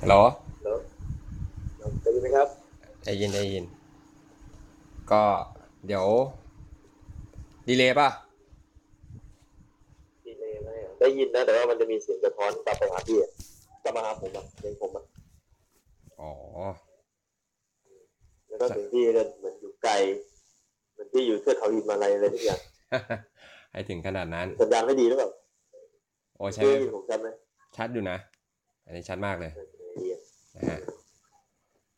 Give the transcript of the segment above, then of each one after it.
ฮัลโหลแล้วได้ยินไหมครับได้ยินได้ยิน ก็เดี๋ยว ดีเลยป่ะดีเลยไหมอะได้ยินนะแต่ว่ามันจะมีเสียงสะท้อนกลับไปหาพี่อะกลับมาหาผมอะเสียงผมอะอ๋อแล้วก็เสียงพี่ก็เหมือนอยู่ไกลเหมือนพี่อยู่เทือกเขาหินมาลัยอะไรทุกอย่างให้ถึงขนาดนั้นสัญญาณไม่ดีหรือเปล่าโอ้ใช่พี่ได้ยินผมชัดไหมชัดอยู่นะ อันนี้ชัดมากเลยโอเคดีอะ นะฮะ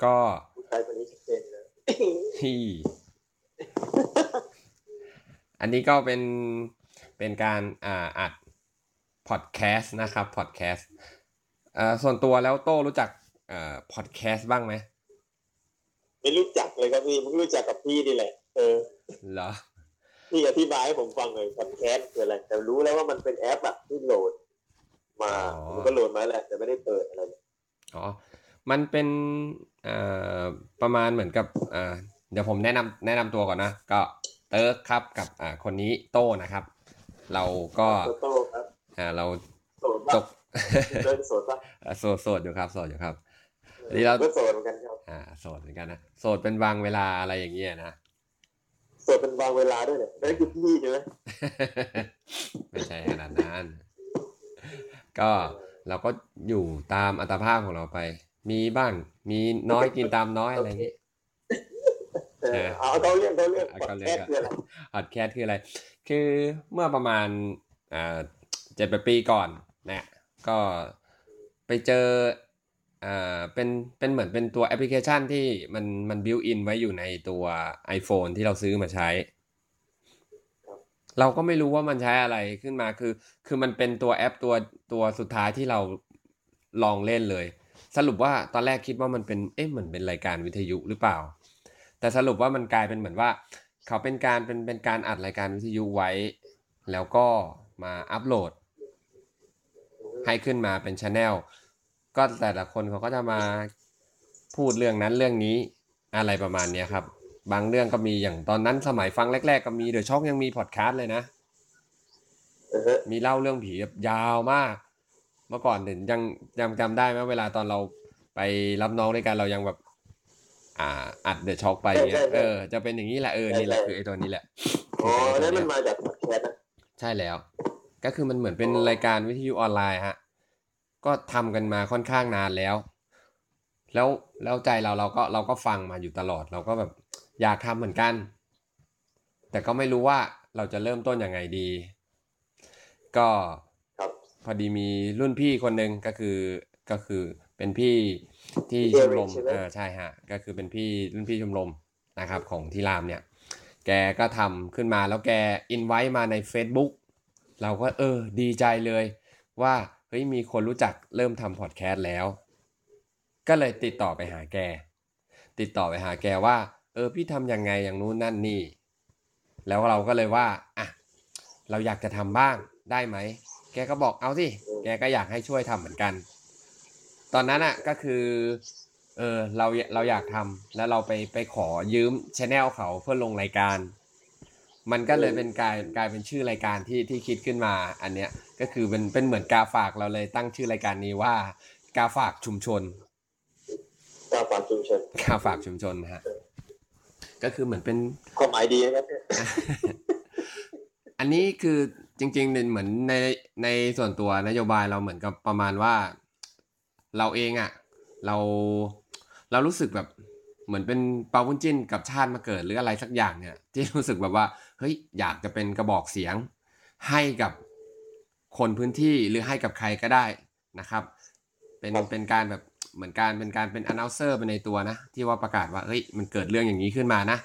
ก็ผู้ชายคนนี้ชัดเจนนะที่อันนี้ก็เป็นเป็นการอ่าอัดพอดแคสต์นะครับพอดแคสต์อ่าส่วนตัวแล้วโต้รู้จักอ่าพอดแคสต์บ้างไหมไม่รู้จักเลยครับพี่มึงรู้จักกับพี่นี่แหละ เออเหรอพี่อธิบายให้ผมฟังหน่อยพอดแคสต์คืออะไรแต่รู้แล้วว่ามันเป็นแอปอะที่โหลด มาอ๋อผมก็โหลดมาแหละแต่ไม่ได้เปิดอะไรอ๋อ มันเป็นเอ่อประมาณเหมือนกับอ่าเดี๋ยวผมแนะนำแนะนำตัวก่อนนะ ก็เติร์กครับกับอ่าคนนี้โต้นะครับ เราก็โตโต้ครับอ่าเราโสดปะจบเดินโสดปะอ่าโสดโสดอยู่ครับโสดอยู่ครับอันนี้เราก็โสดเหมือนกันครับอ่าโสดเหมือนกันนะโสดเป็นบางเวลาอะไรอย่างเงี้ยนะโสดเป็นบางเวลาด้วยเนี่ยนั่นคือพี่ใช่ไหมไม่ใช่ขนาดนั้นก็เราก็อยู่ตามอัตภาพของเราไป มีบ้าง มีน้อยกินตามน้อยอะไรอย่างงี้เออเอาเขาเรื่องเขาเรื่องเอาพอเขาดเรื่แคองสต์คืออะไรพอดแคสต์คืออะไร คือเมื่อประมาณอ่าเจ็ดแปดปีก่อนเนี่ยก็ไปเจออ่าเป็นเป็นเหมือนเป็นตัวแอปพลิเคชันที่มันมัน built in ไว้อยู่ในตัว iPhone ที่เราซื้อมาใช้ เราก็ไม่รู้ว่ามันใช้อะไรขึ้นมาคือ คือมันเป็นตัวแอปตัวตัวสุดท้ายที่เราลองเล่นเลย สรุปว่าตอนแรกคิดว่ามันเป็นเอ๊ะเหมือนเป็นรายการวิทยุหรือเปล่า แต่สรุปว่ามันกลายเป็นเหมือนว่า เขาเป็นการเป็นเป็นการอัดรายการวิทยุไว้ แล้วก็มาอัปโหลด ให้ขึ้นมาเป็นช anel ก็แต่ละคนเขาก็จะมาพูดเรื่องนั้นเรื่องนี้อะไรประมาณเนี้ยครับ บางเรื่องก็มีอย่างตอนนั้นสมัยฟังแรก ๆ ก็มี The Shock ยังมีพอดแคสต์เลยนะเออฮะมีเล่าเรื่องผีแบบยาวมาก เมื่อก่อนเห็นยังยังจำได้ไหมเวลาตอนเราไปรับน้องด้วยกันเรายังแบบ อ่า อัด The Shock ไปอย่างเงี้ยเออ จะเป็นอย่างนี้แหละ เออ นี่แหละคือไอ้ตัวนี้แหละ อ๋อนั่นมันมาจากพอดแคสต์นะ ใช่แล้ว ก็คือมันเหมือนเป็นรายการวิทยุออนไลน์ฮะ ก็ทำกันมาค่อนข้างนานแล้ว แล้วแล้วใจเราเราก็เราก็ฟังมาอยู่ตลอด เราก็แบบอยากทำเหมือนกัน แต่ก็ไม่รู้ว่าเราจะเริ่มต้นยังไงดี ก็ครับ พอดีมีรุ่นพี่คนหนึ่งก็คือก็คือเป็นพี่ที่ชมรมเออใช่ฮะก็คือเป็นพี่รุ่นพี่ชมรมนะครับของที่รามเนี่ย แกก็ทำขึ้นมาแล้วแกอินไว้มาใน Facebook เราก็เออดีใจเลยว่าเฮ้ยมีคนรู้จักเริ่มทำพอดแคสต์แล้ว ก็เลยติดต่อไปหาแก ติดต่อไปหาแกว่า เออพี่ทำยังไงอย่างนู้นนั่นนี่ แล้วเราก็เลยว่าอะเราอยากจะทำบ้างได้ไหม แกก็บอกเอาสิแกก็อยากให้ช่วยทำเหมือนกัน ตอนนั้นอะก็คือเออเราเราอยากทำแล้วเราไปไปขอยืมชแนลเขาเพื่อลงรายการ มันก็เลยเป็นกลายกลายเป็นชื่อรายการที่ที่คิดขึ้นมาอันเนี้ยก็คือเป็นเป็นเหมือนกาฝากเราเลยตั้งชื่อรายการนี้ว่า กาฝากชุมชน กาฝากชุมชนกาฝากชุมชนฮะก็คือเหมือนเป็นความหมายดีนะครับเนี่ยอันนี้คือ จริงๆเนี่ยเหมือนในในส่วนตัวนโยบายเราเหมือนกับประมาณว่า เราเองอะ่ะ เราเรารู้สึกแบบเหมือนเป็นเปาวุ้นจิ้นกับชาติมาเกิดหรืออะไรสักอย่างเนี่ย ที่รู้สึกแบบว่าเฮ้ยอยากจะเป็นกระบอกเสียง ให้กับคนพื้นที่หรือให้กับใครก็ได้นะครับ เป็นเป็นการแบบเหมือนการเป็นการเป็น announcer ไปในตัวนะ ที่ว่าประกาศว่าเฮ้ยมันเกิดเรื่องอย่างนี้ขึ้นมานะ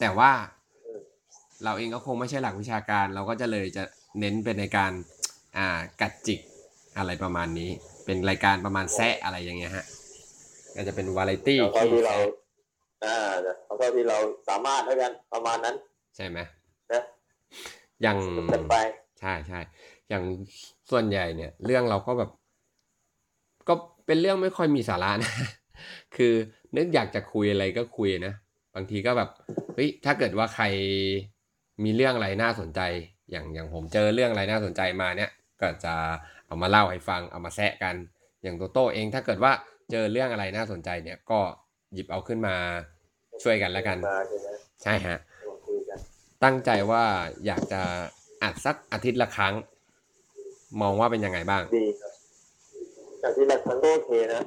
แต่ว่าเราเองก็คงไม่ใช่หลักวิชาการ เราก็จะเลยจะ เน้นเป็นในการอ่ากัดจิกอะไรประมาณนี้ เป็นรายการประมาณแซะอะไรอย่างเงี้ยฮะก็จะเป็นวาไรตี้เอาเท่าที่เราอ่าเอาเท่าที่เราสามารถแล้วกันประมาณนั้น ใช่ไหมนะอย่างกันไปใช่ใช่อย่างส่วนใหญ่เนี่ย เรื่องเราก็แบบ ก็เป็นเรื่องไม่ค่อยมีสาระนะ คือนึกอยากจะคุยอะไรก็คุยนะ บางทีก็แบบ เฮ้ย ถ้าเกิดว่าใครมีเรื่องอะไรน่าสนใจ อย่างอย่างผมเจอเรื่องอะไรน่าสนใจมาเนี่ยก็จะเอามาเล่าให้ฟังเอามาแซะกัน อย่างโตโต้เองถ้าเกิดว่าเจอเรื่องอะไรน่าสนใจเนี่ยก็หยิบเอาขึ้นมาช่วยกันแล้วกันมาใช่ไหมใช่ฮะมาคุยกันตั้งใจว่าอยากจะอัดสักอาทิตย์ละครั้ง มองว่าเป็นยังไงบ้างดีครับจากที่หลักมันก็โอเคนะ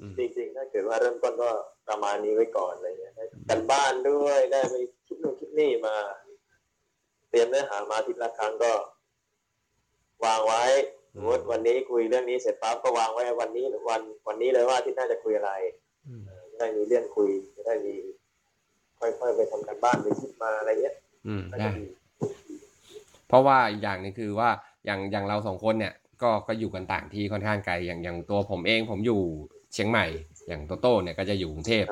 อืมจริงๆถ้าเกิดว่าเริ่มต้นก็ประมาณนี้ไว้ก่อนอะไรเงี้ยได้กันบ้านด้วยได้ไปคิดนู่นคิดนี่มา เตรียมเนื้อหามาอาทิตย์ละครั้งก็ วางไว้สมมติวันนี้คุยเรื่องนี้เสร็จปั๊บก็วางไว้วันนี้วันวันนี้เลยว่าอาที่หน่าจะคุยอะไรอืมจะได้มีเรื่องคุยจะได้มีค่อยๆไปทำกันบ้านไปคิดมาอะไรเงี้ย อืมก็ได้จะดีเพราะว่าอีกอย่างหนึงคือว่าอย่างอย่างเราสองคนเนี่ย ก็ก็อยู่กันต่างที่ค่อนข้างไกลอย่างอย่างตัวผมเองผมอยู่เชียงใหม่ อย่างโตโต้เนี่ยก็จะอยู่กรุงเทพ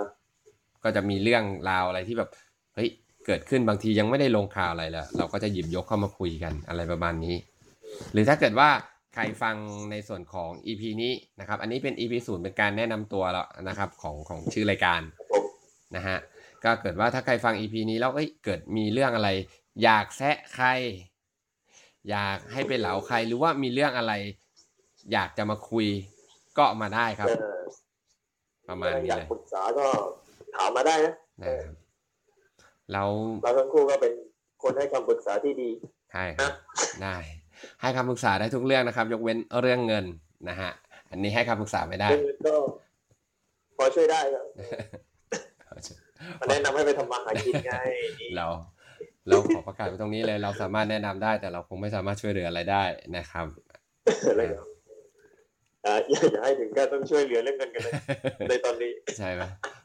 ก็จะมีเรื่องราวอะไรที่แบบเฮ้ย เกิดขึ้นบางทียังไม่ได้ลงข่าวอะไรเลยเราก็จะหยิบยกเข้ามาคุยกันอะไรประมาณนี้ หรือถ้าเกิดว่าใครฟังในส่วนของ EP นี้นะครับ อันนี้เป็น EP ศูนย์เป็นการแนะนำตัวแล้วนะครับของของชื่อรายการครับผมนะฮะก็เกิดว่าถ้าใครฟัง EP นี้แล้วเอ้ยเกิดมีเรื่องอะไร อยากแซะใคร อยากให้ไปเหลาใครหรือว่ามีเรื่องอะไร อยากจะมาคุยก็มาได้ครับเออประมาณนี้อยากเลยปรึกษาก็ถามมาได้นะนะครับ แล้วเราทั้งคู่ก็เป็นคนให้คำปรึกษาที่ดีใช่ครับได้ให้คำปรึกษาได้ทุกเรื่องนะครับ ยกเว้นเรื่องเงินนะฮะอันนี้ให้คำปรึกษาไม่ได้ซึ่งก็พอช่วยได้ครับมาแนะนำให้ไปทำมาหากินไงเราเราขอประกาศไว้ตรงนี้เลย เราสามารถแนะนำได้แต่เราคงไม่สามารถช่วยเหลืออะไรได้นะครับอะไรครับอ่าอย่าอย่าให้ถึงก็ต้องช่วยเหลือเรื่องเงินกันเลยในตอนนี้ใช่ไหม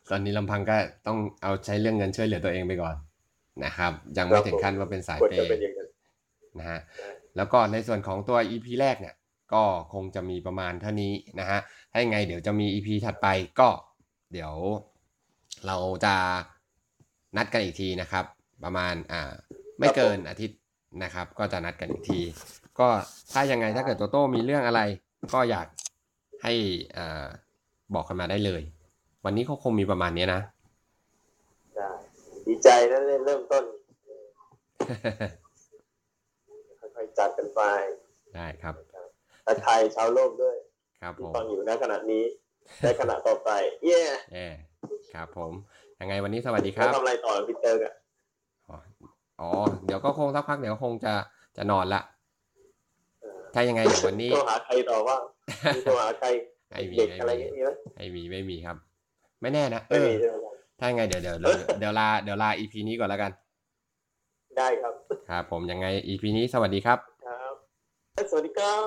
ตอนนี้ลำพังก็ต้องเอาใช้เรื่องเงินช่วยเหลือตัวเองไปก่อนนะครับ ยังไม่ถึงขั้นว่าเป็นสายควรเปจะย์เป็นอย่างนั้นนะฮะแล้วก็ในส่วนของตัว EP แรกเนี่ยก็คงจะมีประมาณเท่านี้นะฮะถ้ายังไงเดี๋ยวจะมี EP ถัดไปก็เดี๋ยวเราจะนัดกันอีกทีนะครับ ประมาณอ่าไม่เกินอาทิตย์นะครับ ก็จะนัดกันอีกที ก็ถ้ายังไงถ้าเกิดโตโต้มีเรื่องอะไร ก็อยากให้อ่าบอกกันมาได้เลย วันนี้เขาคงมีประมาณเนี้ยนะได้ดีใจนะเริ่มต้นค่อยๆจัดกันไปได้ครับแต่ไทยชาวโลกด้วยครับผที่มฟังอยู่ณขณะนี้และขณะต่อไป เย้แย่ครับผมยังไงวันนี้สวัสดีคแล้วรับทำอะไรต่อพี่เจอกันอ๋ออ๋อ เดี๋ยวก็คงสักพักเดี๋ยวคงจะจะนอนละถ้ายังไงเดี๋ยววันนี้โทรหาใครต่อว่ามีโทรหาใครไม่มีเด็กไม่อะไรมีอย่างเงี้ยมีไหมไม่มีไม่มีครับ ไม่แน่นะเอไม่อมีใช่ไหมครับถ้ายังไงเดี๋ยวเดี๋ยวเดี๋ยวเดี๋ยวลาเดี๋ยวลา EP นี้ก่อนแล้วกัน ได้ครับ ครับผมยังไง EP นี้สวัสดีครับ ครับ สวัสดีครับ